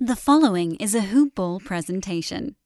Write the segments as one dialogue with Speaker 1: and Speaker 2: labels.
Speaker 1: The following is a Hoop Ball presentation.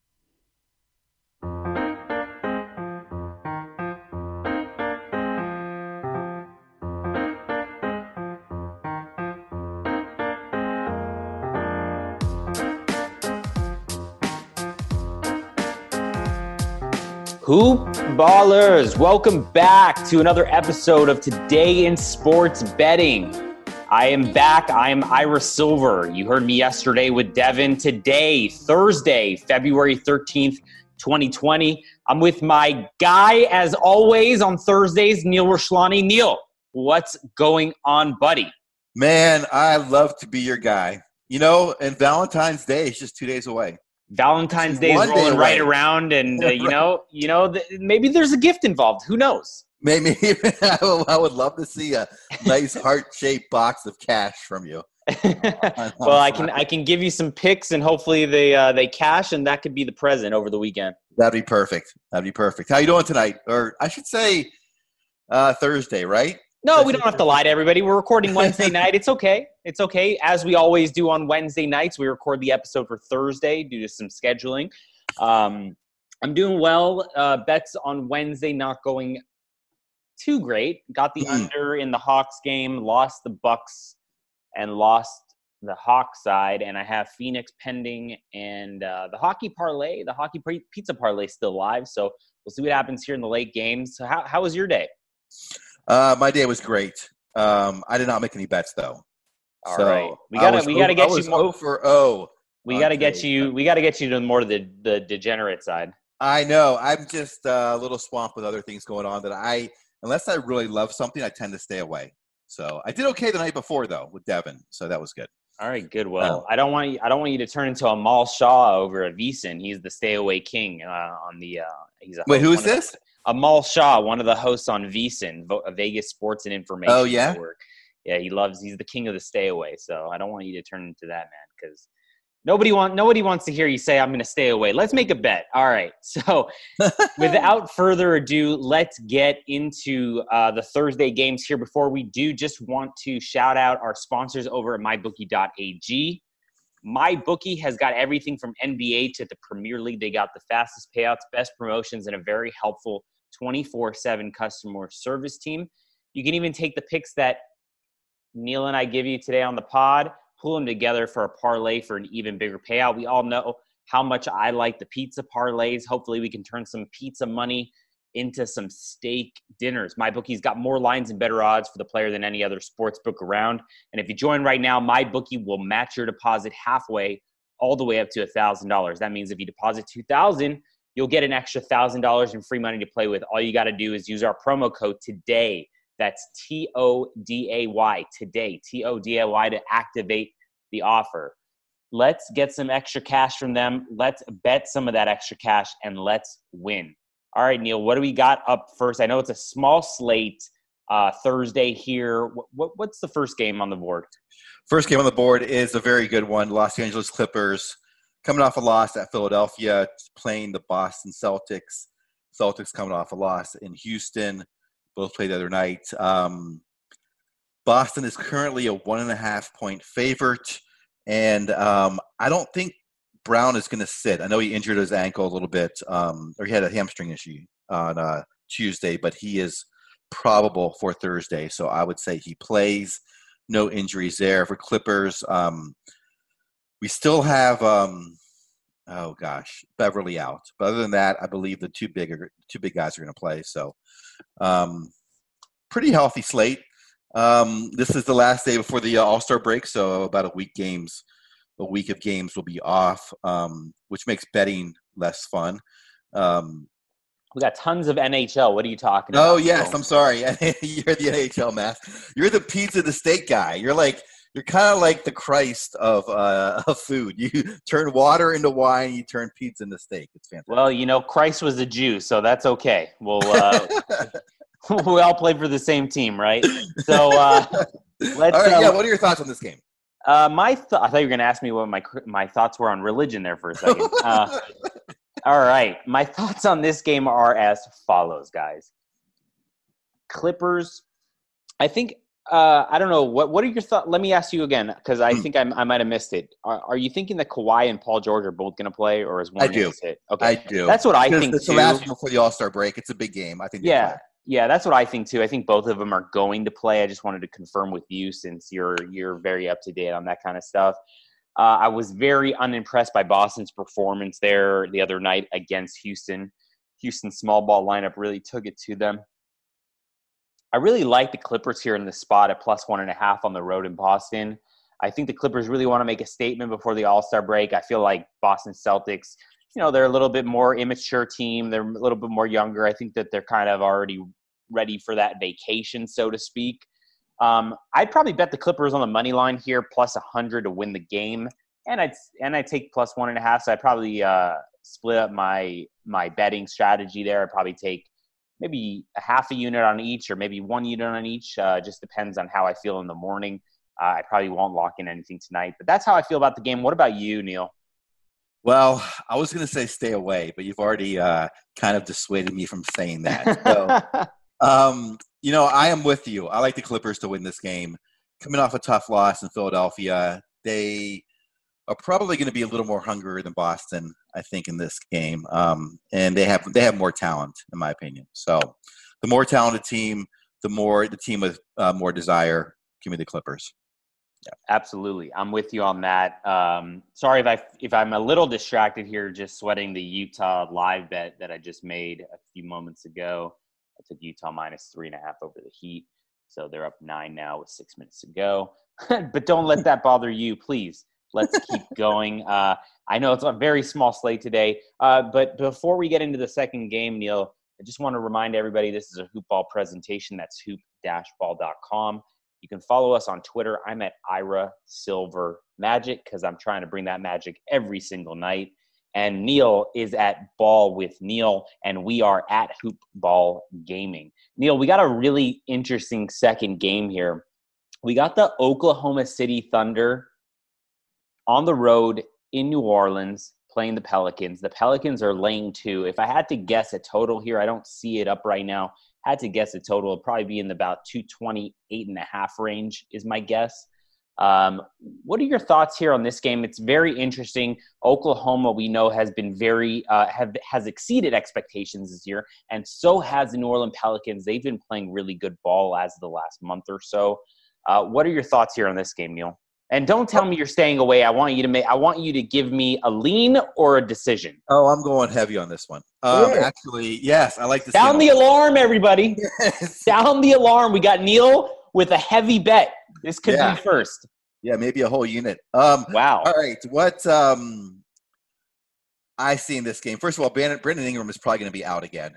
Speaker 2: Hoop Ballers, welcome back to another episode of Today in Sports Betting. I am back. I am Ira Silver. You heard me yesterday with Devin. Today, Thursday, February 13th, 2020. I'm with my guy, as always, on Thursdays, Neil Rashlani. Neil, what's going on, buddy?
Speaker 3: Man, I love to be your guy. You know, and Valentine's Day is just two days away.
Speaker 2: Valentine's Day is
Speaker 3: One day
Speaker 2: rolling right around, and uh, you know, you know, th- maybe there's a gift involved. Who knows?
Speaker 3: Maybe I would- love to see a nice heart-shaped box of cash from you.
Speaker 2: well, I can I can give you some picks, and hopefully they uh, they cash, and that could be the present over the weekend.
Speaker 3: That'd be perfect. That'd be perfect. How you doing tonight? Or I should say, uh, Thursday, right?
Speaker 2: No, we don't have to lie to everybody. We're recording Wednesday night. It's okay. It's okay. As we always do on Wednesday nights, we record the episode for Thursday due to some scheduling. Um, I'm doing well. Uh, bets on Wednesday not going too great. Got the
Speaker 3: Mm.
Speaker 2: under in the Hawks game, lost the Bucks, and lost the Hawk side. And I have Phoenix pending and uh, the hockey parlay, the hockey pizza parlay still live. So we'll see what happens here in the late games. So how, how was your day?
Speaker 3: Uh, my day was great. Um, I did not make any bets though.
Speaker 2: All
Speaker 3: So,
Speaker 2: right. We gotta we gotta get you more.
Speaker 3: For O.
Speaker 2: We got to get you. We got to get you to more the the degenerate side.
Speaker 3: I know. I'm just uh, a little swamped with other things going on that I, unless I really love something, I tend to stay away. So I did okay the night before though with Devin, so that was good.
Speaker 2: All right, good. Well, I don't want you. I don't want you to turn into a Mal Shaw over at VSiN. He's the stay away king uh, on the. Uh, he's a
Speaker 3: Wait, who is
Speaker 2: of the-
Speaker 3: this?
Speaker 2: Amal Shaw, one of the hosts on Vo- uh, Vegas Sports and Information
Speaker 3: Oh, yeah?
Speaker 2: Network. Yeah, he loves. He's the king of the stay away. So I don't want you to turn into that man because nobody want nobody wants to hear you say I'm going to stay away. Let's make a bet. All right. So without further ado, let's get into uh, the Thursday games here. Before we do, just want to shout out our sponsors over at mybookie.ag. MyBookie has got everything from NBA to the Premier League. They got the fastest payouts, best promotions, and a very helpful 24 7 customer service team. You can even take the picks that Neil and I give you today on the pod, pull them together for a parlay for an even bigger payout. We all know how much I like the pizza parlays. Hopefully, we can turn some pizza money into some steak dinners. My bookie's got more lines and better odds for the player than any other sports book around. And if you join right now, my bookie will match your deposit halfway, all the way up to $1,000. That means if you deposit 2000 you'll get an extra $1,000 in free money to play with. All you got to do is use our promo code today. That's T O D A Y, today, T O D A Y to activate the offer. Let's get some extra cash from them. Let's bet some of that extra cash and let's win. All right, Neil, what do we got up first? I know it's a small slate uh, Thursday here. What, what, what's the first game on the board?
Speaker 3: First game on the board is a very good one. Los Angeles Clippers coming off a loss at Philadelphia, playing the Boston Celtics. Celtics coming off a loss in Houston. Both played the other night. Um, Boston is currently a one and a half point favorite, and um, I don't think Brown is going to sit. I know he injured his ankle a little bit, um, or he had a hamstring issue on uh, Tuesday, but he is probable for Thursday. So I would say he plays. No injuries there for Clippers. Um, we still have, um, oh gosh, Beverley out. But other than that, I believe the two bigger two big guys are going to play. So um, pretty healthy slate. Um, this is the last day before the uh, All Star break, so about a week games, a week of games will be off, um, which makes betting less fun. Um,
Speaker 2: We got tons of NHL. What are you talking about?
Speaker 3: oh yes, I'm sorry. You're the NHL math. You're the pizza the steak guy. You're like you're kind of like the Christ of uh, of food. You turn water into wine. You turn pizza into steak. It's fantastic.
Speaker 2: Well, you know, Christ was a Jew, so that's okay. We'll uh, we all play for the same team, right? So uh, let's.
Speaker 3: All right,
Speaker 2: uh,
Speaker 3: yeah. What are your thoughts on this game?
Speaker 2: Uh, my th- I thought you were going to ask me what my my thoughts were on religion there for a second. Uh, all right, my thoughts on this game are as follows, guys. Clippers. I think uh, I don't know what. What are your thoughts? Let me ask you again because I
Speaker 3: Hmm.
Speaker 2: think I'm, I might have missed it. Are, are you thinking that Kawhi and Paul George are both going to play, or is one?
Speaker 3: I do.
Speaker 2: sit? Okay,
Speaker 3: I do.
Speaker 2: that's what I think
Speaker 3: it's
Speaker 2: too.
Speaker 3: the last one before the All Star break. It's a big game. I think.
Speaker 2: Yeah,
Speaker 3: play.
Speaker 2: yeah, that's what I think too. I think both of them are going to play. I just wanted to confirm with you since you're you're very up to date on that kind of stuff. Uh, I was very unimpressed by Boston's performance there the other night against Houston. Houston's small ball lineup really took it to them. I really like the Clippers here in the spot at plus one and a half on the road in Boston. I think the Clippers really want to make a statement before the All Star break. I feel like Boston Celtics, you know, they're a little bit more immature team. They're a little bit more younger. I think that they're kind of already ready for that vacation, so to speak. Um, I'd probably bet the Clippers on the money line here, plus a hundred to win the game, and I'd and I take plus one and a half. So I'd probably uh, split up my my betting strategy there. I'd probably take maybe a half a unit on each, or maybe one unit on each. Uh, just depends on how I feel in the morning. Uh, I probably won't lock in anything tonight, but that's how I feel about the game. What about you, Neil?
Speaker 3: Well, I was going to say stay away, but you've already uh, kind of dissuaded me from saying that. So, um, you know, I am with you. I like the Clippers to win this game. Coming off a tough loss in Philadelphia, they are probably going to be a little more hungrier than Boston, I think, in this game. Um, and they have they have more talent, in my opinion. So, the more talented team, the more the team with uh, more desire. Give me the Clippers. Yeah.
Speaker 2: Absolutely, I'm with you on that. Um, sorry if I if I'm a little distracted here, just sweating the Utah live bet that I just made a few moments ago. I took Utah minus three and a half over the Heat, so they're up nine now with six minutes to go. but don't let that bother you, please. Let's keep going. Uh, I know it's a very small slate today, uh, but before we get into the second game, Neil, I just want to remind everybody this is a hoop ball presentation. That's hoop-ball.com. You can follow us on Twitter. I'm at Ira Silver Magic because I'm trying to bring that magic every single night. And Neil is at Ball with Neil, and we are at Hoop Ball Gaming. Neil, we got a really interesting second game here. We got the Oklahoma City Thunder on the road in New Orleans playing the Pelicans. The Pelicans are laying two. If I had to guess a total here, I don't see it up right now. Had to guess a total, it'd probably be in the about 228 and a half range, is my guess. Um, what are your thoughts here on this game? It's very interesting. Oklahoma, we know, has been very uh, have has exceeded expectations this year, and so has the New Orleans Pelicans. They've been playing really good ball as the last month or so. Uh, what are your thoughts here on this game, Neil? And don't tell me you're staying away. I want you to make. I want you to give me a lean or a decision.
Speaker 3: Oh, I'm going heavy on this one. Um,
Speaker 2: Yeah.
Speaker 3: Actually, yes, I like this.
Speaker 2: Sound the alarm, everybody!
Speaker 3: Yes.
Speaker 2: Sound the alarm. We got Neil with a heavy bet. This could
Speaker 3: Yeah.
Speaker 2: be first.
Speaker 3: Yeah, maybe a whole unit. Um,
Speaker 2: Wow.
Speaker 3: all right, what um, I see in this game. First of all, Brandon, Brandon Ingram is probably going to be out again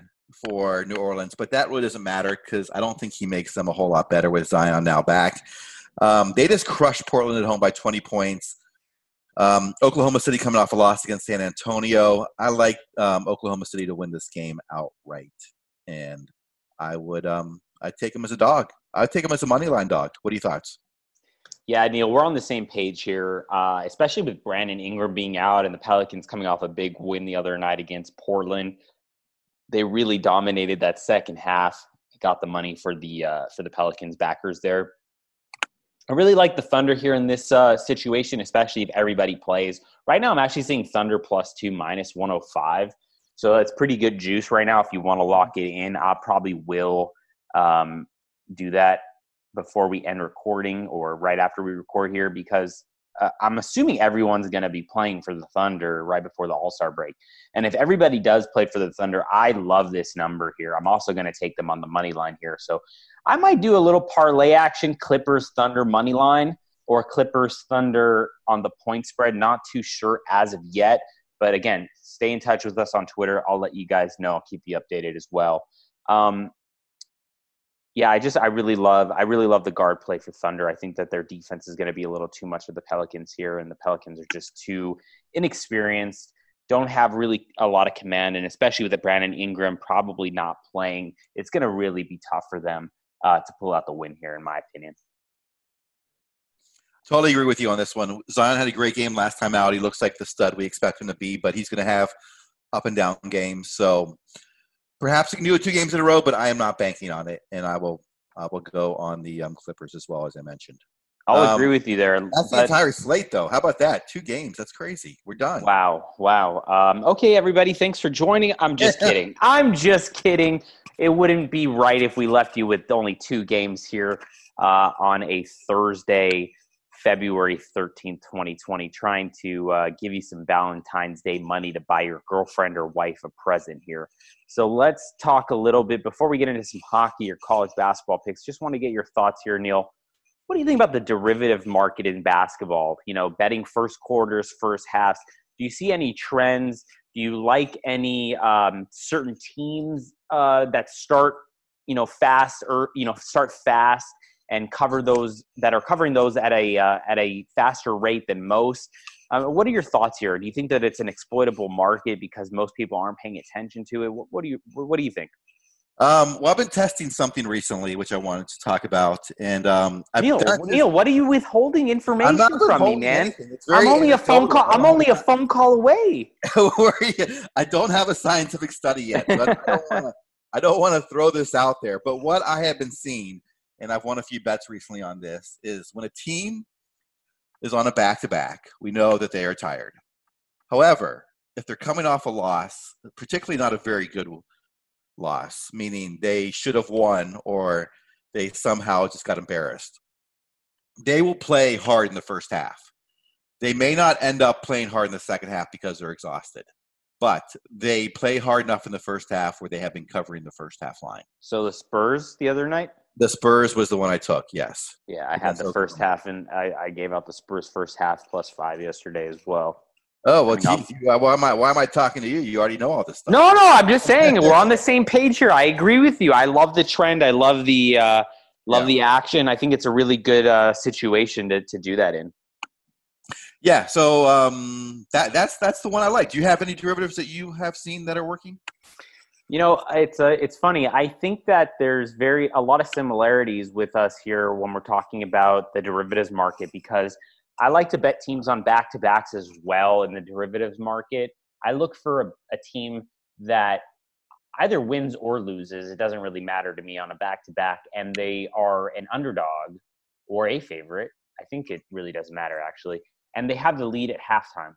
Speaker 3: for New Orleans, but that really doesn't matter because I don't think he makes them a whole lot better with Zion now back. Um, they just crushed Portland at home by 20 points. Um, Oklahoma City coming off a loss against San Antonio. I like um, Oklahoma City to win this game outright, and I would um, I'd take them as a dog. I'd take them as a money line dog. What are your thoughts?
Speaker 2: Yeah, Neil, we're on the same page here, uh, especially with Brandon Ingram being out and the Pelicans coming off a big win the other night against Portland. They really dominated that second half. Got the money for the uh, for the Pelicans backers there. I really like the Thunder here in this uh, situation, especially if everybody plays. Right now, I'm actually seeing Thunder plus two minus 105. So that's pretty good juice right now. If you want to lock it in, I probably will um, do that before we end recording or right after we record here because uh, I'm assuming everyone's going to be playing for the Thunder right before the All Star break. And if everybody does play for the Thunder, I love this number here. I'm also going to take them on the money line here. So I might do a little parlay action Clippers Thunder money line or Clippers Thunder on the point spread. Not too sure as of yet. But again, stay in touch with us on Twitter. I'll let you guys know. I'll keep you updated as well. Um, yeah, I just I really love I really love the guard play for Thunder. I think that their defense is going to be a little too much for the Pelicans here, and the Pelicans are just too inexperienced. Don't have really a lot of command, and especially with Brandon Ingram probably not playing, it's going to really be tough for them uh, to pull out the win here, in my opinion.
Speaker 3: Totally agree with you on this one. Zion had a great game last time out. He looks like the stud we expect him to be, but he's going to have up and down games. So perhaps he can do it two games in a row, but I am not banking on it, and I will I will go on the um, Clippers as well as I mentioned.
Speaker 2: I'll
Speaker 3: Um,
Speaker 2: agree with you there.
Speaker 3: That's the entire slate, though. How about that? Two games. That's crazy. We're done.
Speaker 2: Wow, wow. Um, okay, everybody, thanks for joining. I'm just kidding. I'm just kidding. It wouldn't be right if we left you with only two games here uh, on a Thursday, February 13th, 2020, trying to uh, give you some Valentine's Day money to buy your girlfriend or wife a present here. So let's talk a little bit before we get into some hockey or college basketball picks. Just want to get your thoughts here, Neil. What do you think about the derivative market in basketball? You know, betting first quarters, first halves. Do you see any trends? Do you like any um, certain teams uh, that start, you know, fast or you know start fast and cover those that are covering those at a uh, at a faster rate than most? Uh, what are your thoughts here? Do you think that it's an exploitable market because most people aren't paying attention to it? What, what do you What do you think?
Speaker 3: Um, well, I've been testing something recently, which I wanted to talk about, and um, I've
Speaker 2: Neil, Neil, what are you withholding
Speaker 3: I'm
Speaker 2: information
Speaker 3: not
Speaker 2: from me, man?
Speaker 3: anything. It's very
Speaker 2: I'm only a phone call. I'm only a phone call away.
Speaker 3: I don't have a scientific study yet. But I don't wanna- I don't want to throw this out there. But what I have been seeing, and I've won a few bets recently on this, is when a team is on a back to back, we know that they are tired. However, if they're coming off a loss, particularly not a very good loss, meaning they should have won or they somehow just got embarrassed, they will play hard in the first half. They may not end up playing hard in the second half because they're exhausted, but they play hard enough in the first half where they have been covering the first half line.
Speaker 2: So the Spurs the other night.
Speaker 3: The Spurs was the one I took, yes.
Speaker 2: Yeah, I had the first half, and I, I gave out the Spurs first half plus five yesterday as well.
Speaker 3: Oh well, geez, you- why am I why am I talking to you? You already know all this stuff.
Speaker 2: No, no, I'm just saying we're on the same page here. I agree with you. I love the trend. I love the uh, love
Speaker 3: Yeah.
Speaker 2: the action. I think it's a really good uh, situation to to do that in.
Speaker 3: Yeah, so um, that that's that's the one I like. Do you have any derivatives that you have seen that are working?
Speaker 2: You know, it's uh, it's funny. I think that there's very a lot of similarities with us here when we're talking about the derivatives market because I like to bet teams on back to backs as well in the derivatives market. I look for a, a team that either wins or loses. It doesn't really matter to me on a back to back, and they are an underdog or a favorite. I think it really doesn't matter actually, and they have the lead at halftime.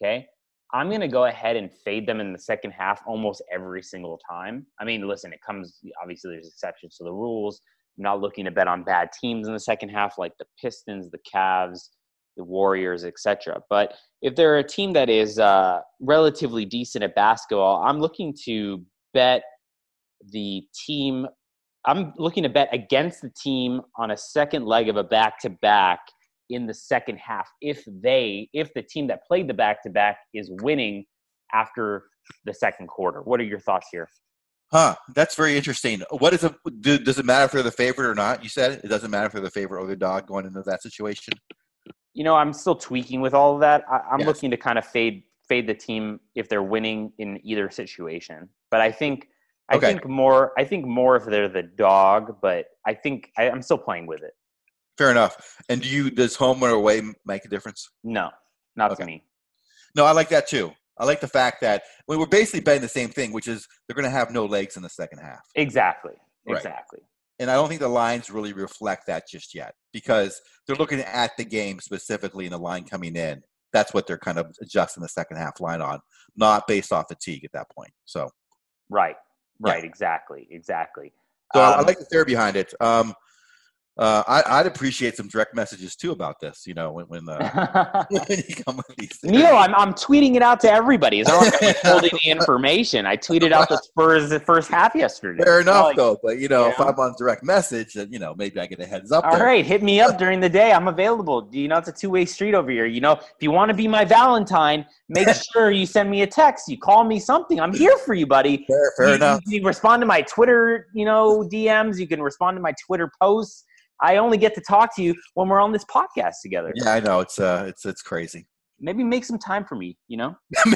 Speaker 2: Okay, I'm going to go ahead and fade them in the second half almost every single time. I mean, listen, it comes obviously there's exceptions to the rules. I'm not looking to bet on bad teams in the second half like the Pistons, the Cavs, the Warriors, etc. But if they're a team that is uh, relatively decent at basketball, I'm looking to bet the team. I'm looking to bet against the team on a second leg of a back to back in the second half if they if the team that played the back to back is winning after the second quarter. What are your thoughts here?
Speaker 3: Huh? That's very interesting. What is it? Do, does it matter if they're the favorite or not? You said it doesn't matter if they're the favorite or the dog going into that situation.
Speaker 2: You know, I'm still tweaking with all of that. I, I'm
Speaker 3: Yes.
Speaker 2: looking to kind of fade fade the team if they're winning in either situation. But I think I
Speaker 3: Okay.
Speaker 2: think more I think more if they're the dog. But I think I, I'm still playing with it.
Speaker 3: Fair enough. And do you does home or away make a difference?
Speaker 2: No, not
Speaker 3: Okay.
Speaker 2: to me.
Speaker 3: No, I like that too. I like the fact that we we're basically betting the same thing, which is they're going to have no legs in the second half.
Speaker 2: Exactly.
Speaker 3: Right.
Speaker 2: Exactly.
Speaker 3: And I don't think the lines really reflect that just yet because they're looking at the game specifically and the line coming in. That's what they're kind of adjusting the second half line on, not based off fatigue at that point. So,
Speaker 2: Right.
Speaker 3: Yeah.
Speaker 2: Right. Exactly. Exactly.
Speaker 3: so I- I
Speaker 2: Um,
Speaker 3: like the theory behind it. Um, uh, I, I'd appreciate some direct messages too about this. You know, when when, uh, when you come with these things.
Speaker 2: Neil, I'm, I'm tweeting it out to everybody. It's not like I'm withholding the information. I tweeted out the Spurs the first half yesterday.
Speaker 3: Fair enough,
Speaker 2: like-
Speaker 3: though. But you know, if
Speaker 2: Yeah.
Speaker 3: I'm on direct message, then you know maybe I get a heads up.
Speaker 2: All
Speaker 3: there.
Speaker 2: right, hit me up during the day. I'm available. You know it's a two way street over here? You know, if you want to be my Valentine, make sure you send me a text. You call me something. I'm here for you, buddy.
Speaker 3: Fair, fair
Speaker 2: you,
Speaker 3: enough.
Speaker 2: You can respond to my Twitter, you know, DMs. You can respond to my Twitter posts. I only get to talk to you when we're on this podcast together.
Speaker 3: Yeah, I know it's uh, it's it's crazy.
Speaker 2: Maybe make some time for me. You know.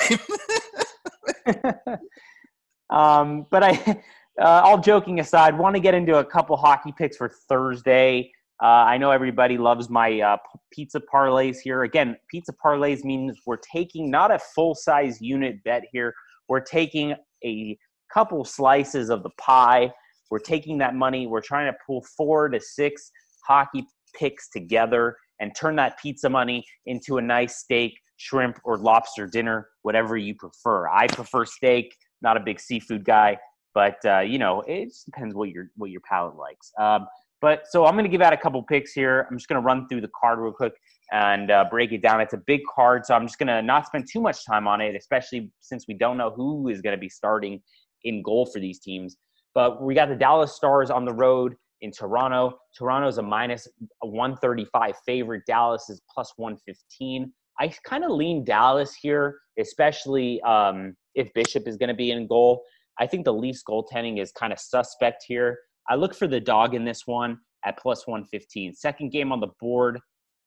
Speaker 2: um, but I, uh, all joking aside, want to get into a couple hockey picks for Thursday. Uh, I know everybody loves my uh, p- pizza parlays here. Again, pizza parlays means we're taking not a full size unit bet here. We're taking a couple slices of the pie We're taking that money. We're trying to pull four to six hockey picks together and turn that pizza money into a nice steak, shrimp, or lobster dinner, whatever you prefer. I prefer steak. Not a big seafood guy, but uh, you know it just depends what your what your palate likes. Um, but so I'm going to give out a couple picks here. I'm just going to run through the card real quick and uh, break it down. It's a big card, so I'm just going to not spend too much time on it, especially since we don't know who is going to be starting in goal for these teams. But we got the Dallas Stars on the road in Toronto. Toronto's a minus 135 favorite. Dallas is plus 115. I kind of lean Dallas here, especially um, if Bishop is going to be in goal. I think the Leafs goaltending is kind of suspect here. I look for the dog in this one at plus 115. Second game on the board.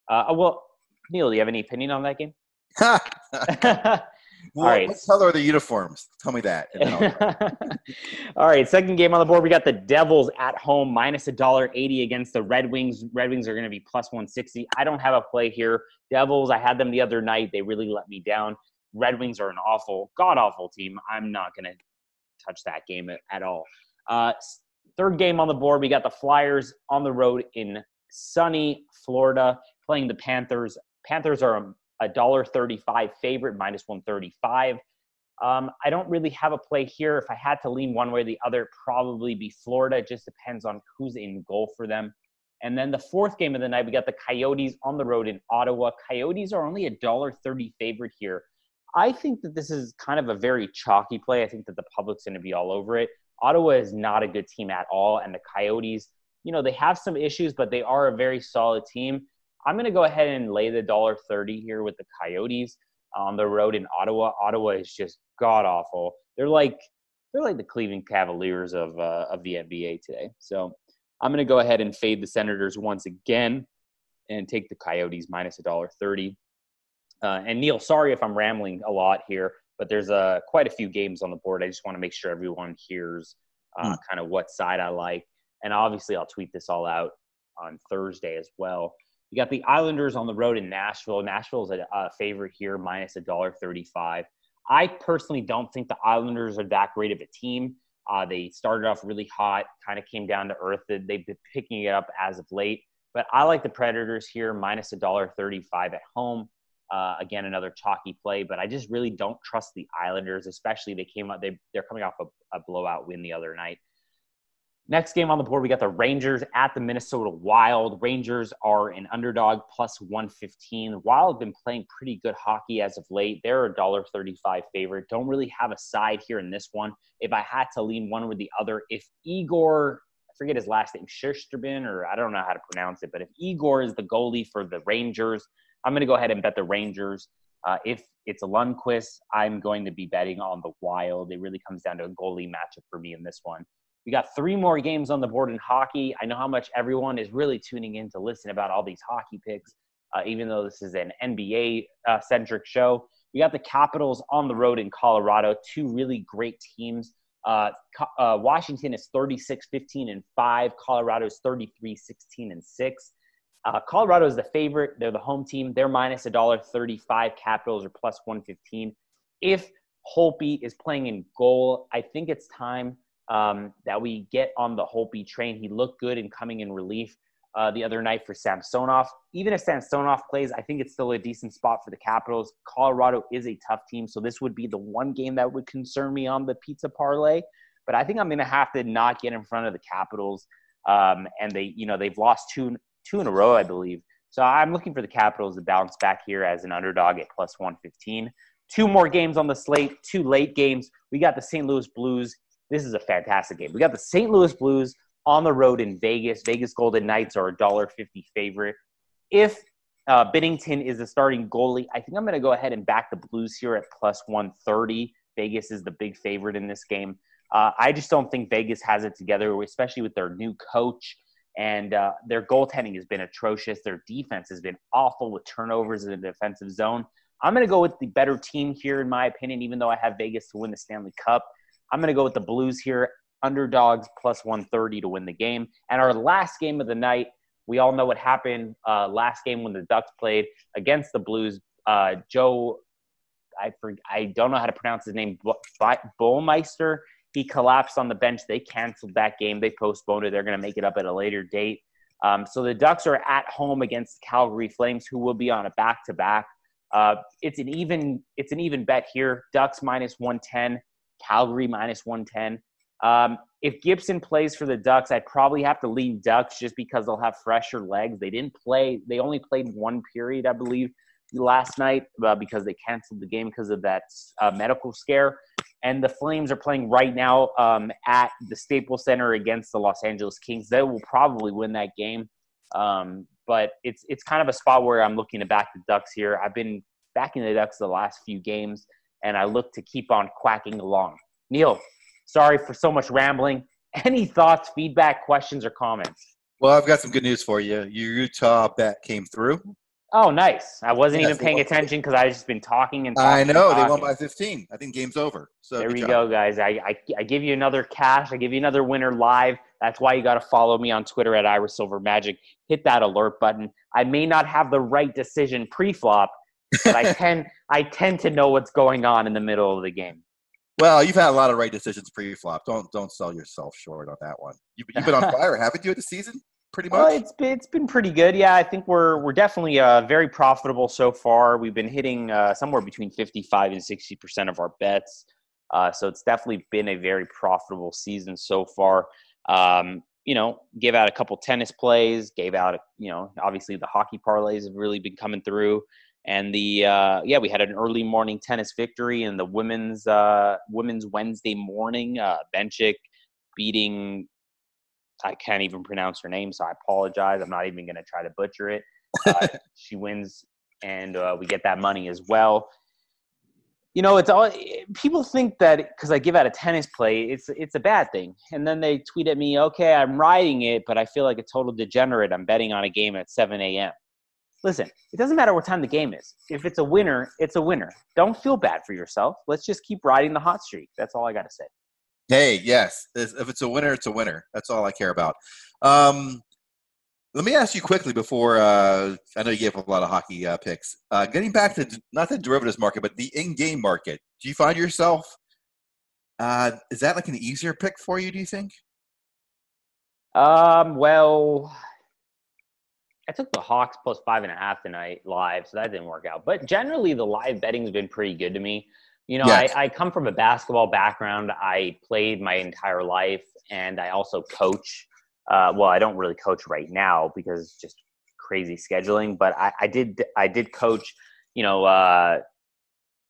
Speaker 2: Uh, well, Neil, do you have any opinion on that game?
Speaker 3: All right. What color are the uniforms? Tell me that.
Speaker 2: All right. Second game on the board. We got the Devils at home minus a dollar eighty against the Red Wings. Red Wings are going to be plus one sixty. I don't have a play here. Devils. I had them the other night. They really let me down. Red Wings are an awful, god awful team. I'm not going to touch that game at, at all. Uh, third game on the board. We got the Flyers on the road in sunny Florida playing the Panthers. Panthers are a dollar thirty-five favorite, minus one thirty-five. Um, I don't really have a play here. If I had to lean one way or the other, probably be Florida. It just depends on who's in goal for them. And then the fourth game of the night, we got the Coyotes on the road in Ottawa. Coyotes are only a dollar thirty favorite here. I think that this is kind of a very chalky play. I think that the public's going to be all over it. Ottawa is not a good team at all, and the Coyotes, you know, they have some issues, but they are a very solid team. I'm going to go ahead and lay the dollar thirty here with the Coyotes on the road in Ottawa. Ottawa is just god awful. They're like they're like the Cleveland Cavaliers of uh, of the NBA today. So I'm going to go ahead and fade the Senators once again and take the Coyotes minus a dollar thirty. Uh, and Neil, sorry if I'm rambling a lot here, but there's uh, quite a few games on the board. I just want to make sure everyone hears uh, mm. kind of what side I like. And obviously, I'll tweet this all out on Thursday as well. You got the Islanders on the road in Nashville. Nashville a, a favorite here, minus a dollar thirty-five. I personally don't think the Islanders are that great of a team. Uh, they started off really hot, kind of came down to earth. They've been picking it up as of late. But I like the Predators here, minus a dollar thirty-five at home. Uh, again, another chalky play, but I just really don't trust the Islanders, especially they came up. They they're coming off a, a blowout win the other night. Next game on the board, we got the Rangers at the Minnesota Wild. Rangers are an underdog plus 115. The Wild have been playing pretty good hockey as of late. They're a $1.35 favorite. Don't really have a side here in this one. If I had to lean one or the other, if Igor, I forget his last name, Shesterkin, or I don't know how to pronounce it, but if Igor is the goalie for the Rangers, I'm going to go ahead and bet the Rangers. Uh, if it's a Lundqvist, I'm going to be betting on the Wild. It really comes down to a goalie matchup for me in this one. We got three more games on the board in hockey. I know how much everyone is really tuning in to listen about all these hockey picks, uh, even though this is an NBA uh, centric show. We got the Capitals on the road in Colorado, two really great teams. Uh, uh Washington is 36 15 and 5, Colorado is 33 16 and 6. Uh, Colorado is the favorite. They're the home team. They're minus a dollar thirty-five. Capitals are plus one fifteen. If Holtby is playing in goal, I think it's time um, that we get on the Holtby train. He looked good in coming in relief uh, the other night for Samsonov. Even if Samsonov plays, I think it's still a decent spot for the Capitals. Colorado is a tough team, so this would be the one game that would concern me on the pizza parlay. But I think I'm going to have to not get in front of the Capitals. Um, and they, you know, they've lost two two in a row, I believe. So I'm looking for the Capitals to bounce back here as an underdog at plus 115. Two more games on the slate, two late games. We got the St. Louis Blues this is a fantastic game. We got the St. Louis Blues on the road in Vegas. Vegas Golden Knights are a dollar fifty favorite. If uh, Binnington is the starting goalie, I think I'm going to go ahead and back the Blues here at plus one thirty. Vegas is the big favorite in this game. Uh, I just don't think Vegas has it together, especially with their new coach. And uh, their goaltending has been atrocious. Their defense has been awful with turnovers in the defensive zone. I'm going to go with the better team here, in my opinion, even though I have Vegas to win the Stanley Cup. I'm going to go with the Blues here, underdogs plus 130 to win the game. And our last game of the night, we all know what happened uh, last game when the Ducks played against the Blues. Uh, Joe, I I don't know how to pronounce his name, Bouwmeester. He collapsed on the bench. They canceled that game. They postponed it. They're going to make it up at a later date. Um, so the Ducks are at home against Calgary Flames, who will be on a back-to-back. Uh, it's an even it's an even bet here. Ducks minus 110, Calgary minus 110. Um, if Gibson plays for the Ducks, I'd probably have to lean Ducks just because they'll have fresher legs. They didn't play; they only played one period, I believe, last night uh, because they canceled the game because of that uh, medical scare. And the Flames are playing right now um, at the Staples Center against the Los Angeles Kings. They will probably win that game. Um, but it's it's kind of a spot where I'm looking to back the Ducks here. I've been backing the Ducks the last few games, and I look to keep on quacking along. Neil, sorry for so much rambling. Any thoughts, feedback, questions, or comments?
Speaker 3: Well, I've got some good news for you. Your Utah bet came through.
Speaker 2: Oh, nice. I wasn't
Speaker 3: Yes,
Speaker 2: even paying attention because I just been talking and talking.
Speaker 3: I know
Speaker 2: and
Speaker 3: they won by 15. I think game's over. So
Speaker 2: There we
Speaker 3: job.
Speaker 2: go, guys. I, I, I give you another cash. I give you another winner live. That's why you got to follow me on Twitter at Ira Silver Magic. Hit that alert button. I may not have the right decision pre-flop, but I tend I tend to know what's going on in the middle of the game.
Speaker 3: Well, you've had a lot of right decisions pre-flop. Don't don't sell yourself short on that one. You've, you've been on fire, haven't you, this season? Pretty
Speaker 2: Well,
Speaker 3: much.
Speaker 2: it's been, it's been pretty good. Yeah, I think we're we're definitely uh, very profitable so far. We've been hitting uh, somewhere between fifty five and sixty percent of our bets. Uh, so it's definitely been a very profitable season so far. Um, you know, gave out a couple tennis plays, gave out, you know, obviously the hockey parlays have really been coming through. And the uh, yeah, we had an early morning tennis victory in the women's uh, women's Wednesday morning. Uh, Bencic beating I can't even pronounce her name, so I apologize. I'm not even going to try to butcher it. Uh, she wins, and uh, we get that money as well. You know, it's all people think that because I give out a tennis play, it's it's a bad thing, and then they tweet at me, "Okay, I'm riding it, but I feel like a total degenerate. I'm betting on a game at 7 a.m." Listen, it doesn't matter what time the game is. If it's a winner, it's a winner. Don't feel bad for yourself. Let's just keep riding the hot streak. That's all I got to say.
Speaker 3: Hey, yes. If it's a winner, it's a winner. That's all I care about. Um, let me ask you quickly before uh, I know you gave a lot of hockey uh, picks. Uh, getting back to not the derivatives market, but the in-game market. Do you find yourself? Uh, is that like an easier pick for you? Do you think?
Speaker 2: Um, well, I took the Hawks plus five and a half tonight live, so that didn't work out. But generally, the live betting's been pretty good to me. You know,
Speaker 3: Yes.
Speaker 2: I, I come from a basketball background. I played my entire life, and I also coach. Uh, well, I don't really coach right now because it's just crazy scheduling. But I, I did I did coach. You know, uh,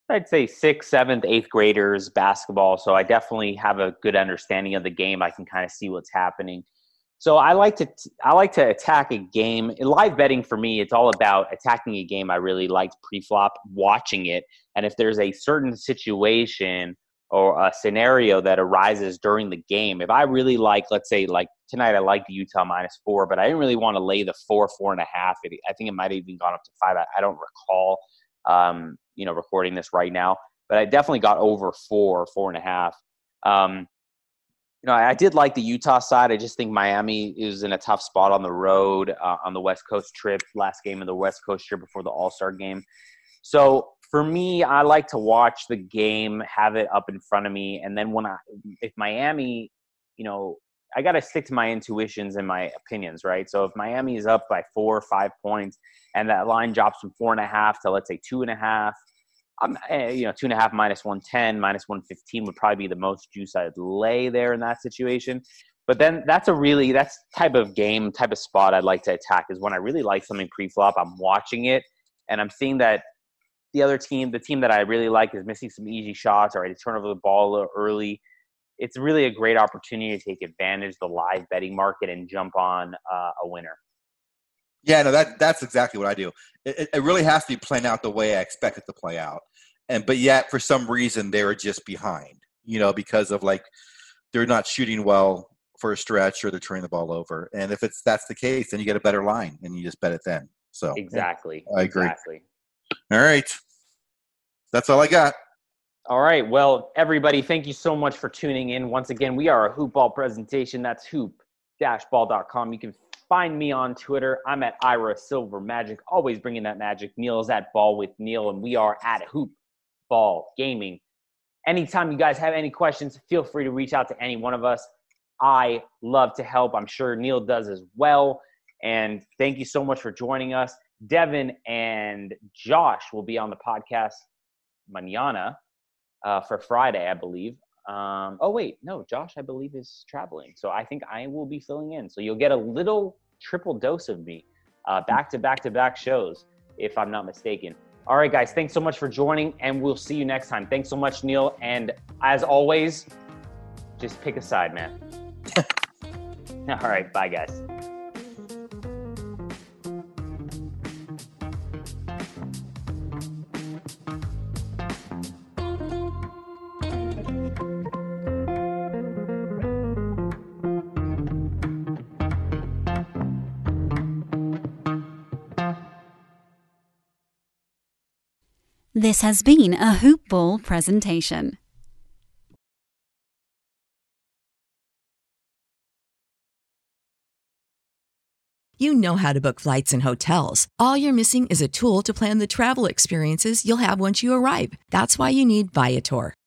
Speaker 2: I'd say sixth, seventh, eighth graders basketball. So I definitely have a good understanding of the game. I can kind of see what's happening. So I like to I like to attack a game. In live betting for me, it's all about attacking a game. I really liked pre-flop, watching it, and if there's a certain situation or a scenario that arises during the game, if I really like, let's say, like tonight, I like the Utah minus four, but I didn't really want to lay the four, four and a half. It, I think it might have even gone up to five. I, I don't recall, um, you know, recording this right now, but I definitely got over four, four and a half. Um, you know, I did like the Utah side. I just think Miami is in a tough spot on the road uh, on the West Coast trip, last game of the West Coast trip before the All Star game. So for me, I like to watch the game, have it up in front of me, and then when I, if Miami, you know, I got to stick to my intuitions and my opinions, right? So if Miami is up by four or five points, and that line drops from four and a half to let's say two and a half, I'm, eh, you know, two and a half minus 110, minus 115 would probably be the most juice I'd lay there in that situation. But then that's a really, that's type of game, type of spot I'd like to attack is when I really like something pre-flop, I'm watching it and I'm seeing that the other team, the team that I really like is missing some easy shots or I turn over the ball early. It's really a great opportunity to take advantage of the live betting market and jump on uh, a winner.
Speaker 3: Yeah, no, that that's exactly what I do. It- it really has to be playing out the way I expect it to play out, and but yet for some reason they were just behind. You know, because of like they're not shooting well for a stretch or they're turning the ball over. And if it's that's the case, then you get a better line and you just bet it then. So
Speaker 2: Exactly.
Speaker 3: I agree.
Speaker 2: Exactly.
Speaker 3: all right, that's all I got.
Speaker 2: All right. Well, everybody, thank you so much for tuning in. Once again, we are a hoop ball presentation. That's hoop-ball.com. You can find me on Twitter. I'm at Ira Silver Magic, always bringing that magic. Neil is at Ball with Neil, and we are at Hoop Ball Gaming. anytime you guys have any questions, feel free to reach out to any one of us. I love to help. I'm sure Neil does as well. And thank you so much for joining us. Devin and Josh will be on the podcast manana uh, for Friday, I believe. Um, oh, wait, no, Josh, I believe, is traveling. So I think I will be filling in. So you'll get a little triple dose of me uh, back to back to back shows, if I'm not mistaken. All right, guys, thanks so much for joining, and we'll see you next time. Thanks so much, Neil. And as always, just pick a side, man. All right, bye, guys.
Speaker 1: This has been a Hoop Ball presentation.
Speaker 4: You know how to book flights and hotels. All you're missing is a tool to plan the travel experiences you'll have once you arrive. That's why you need Viator.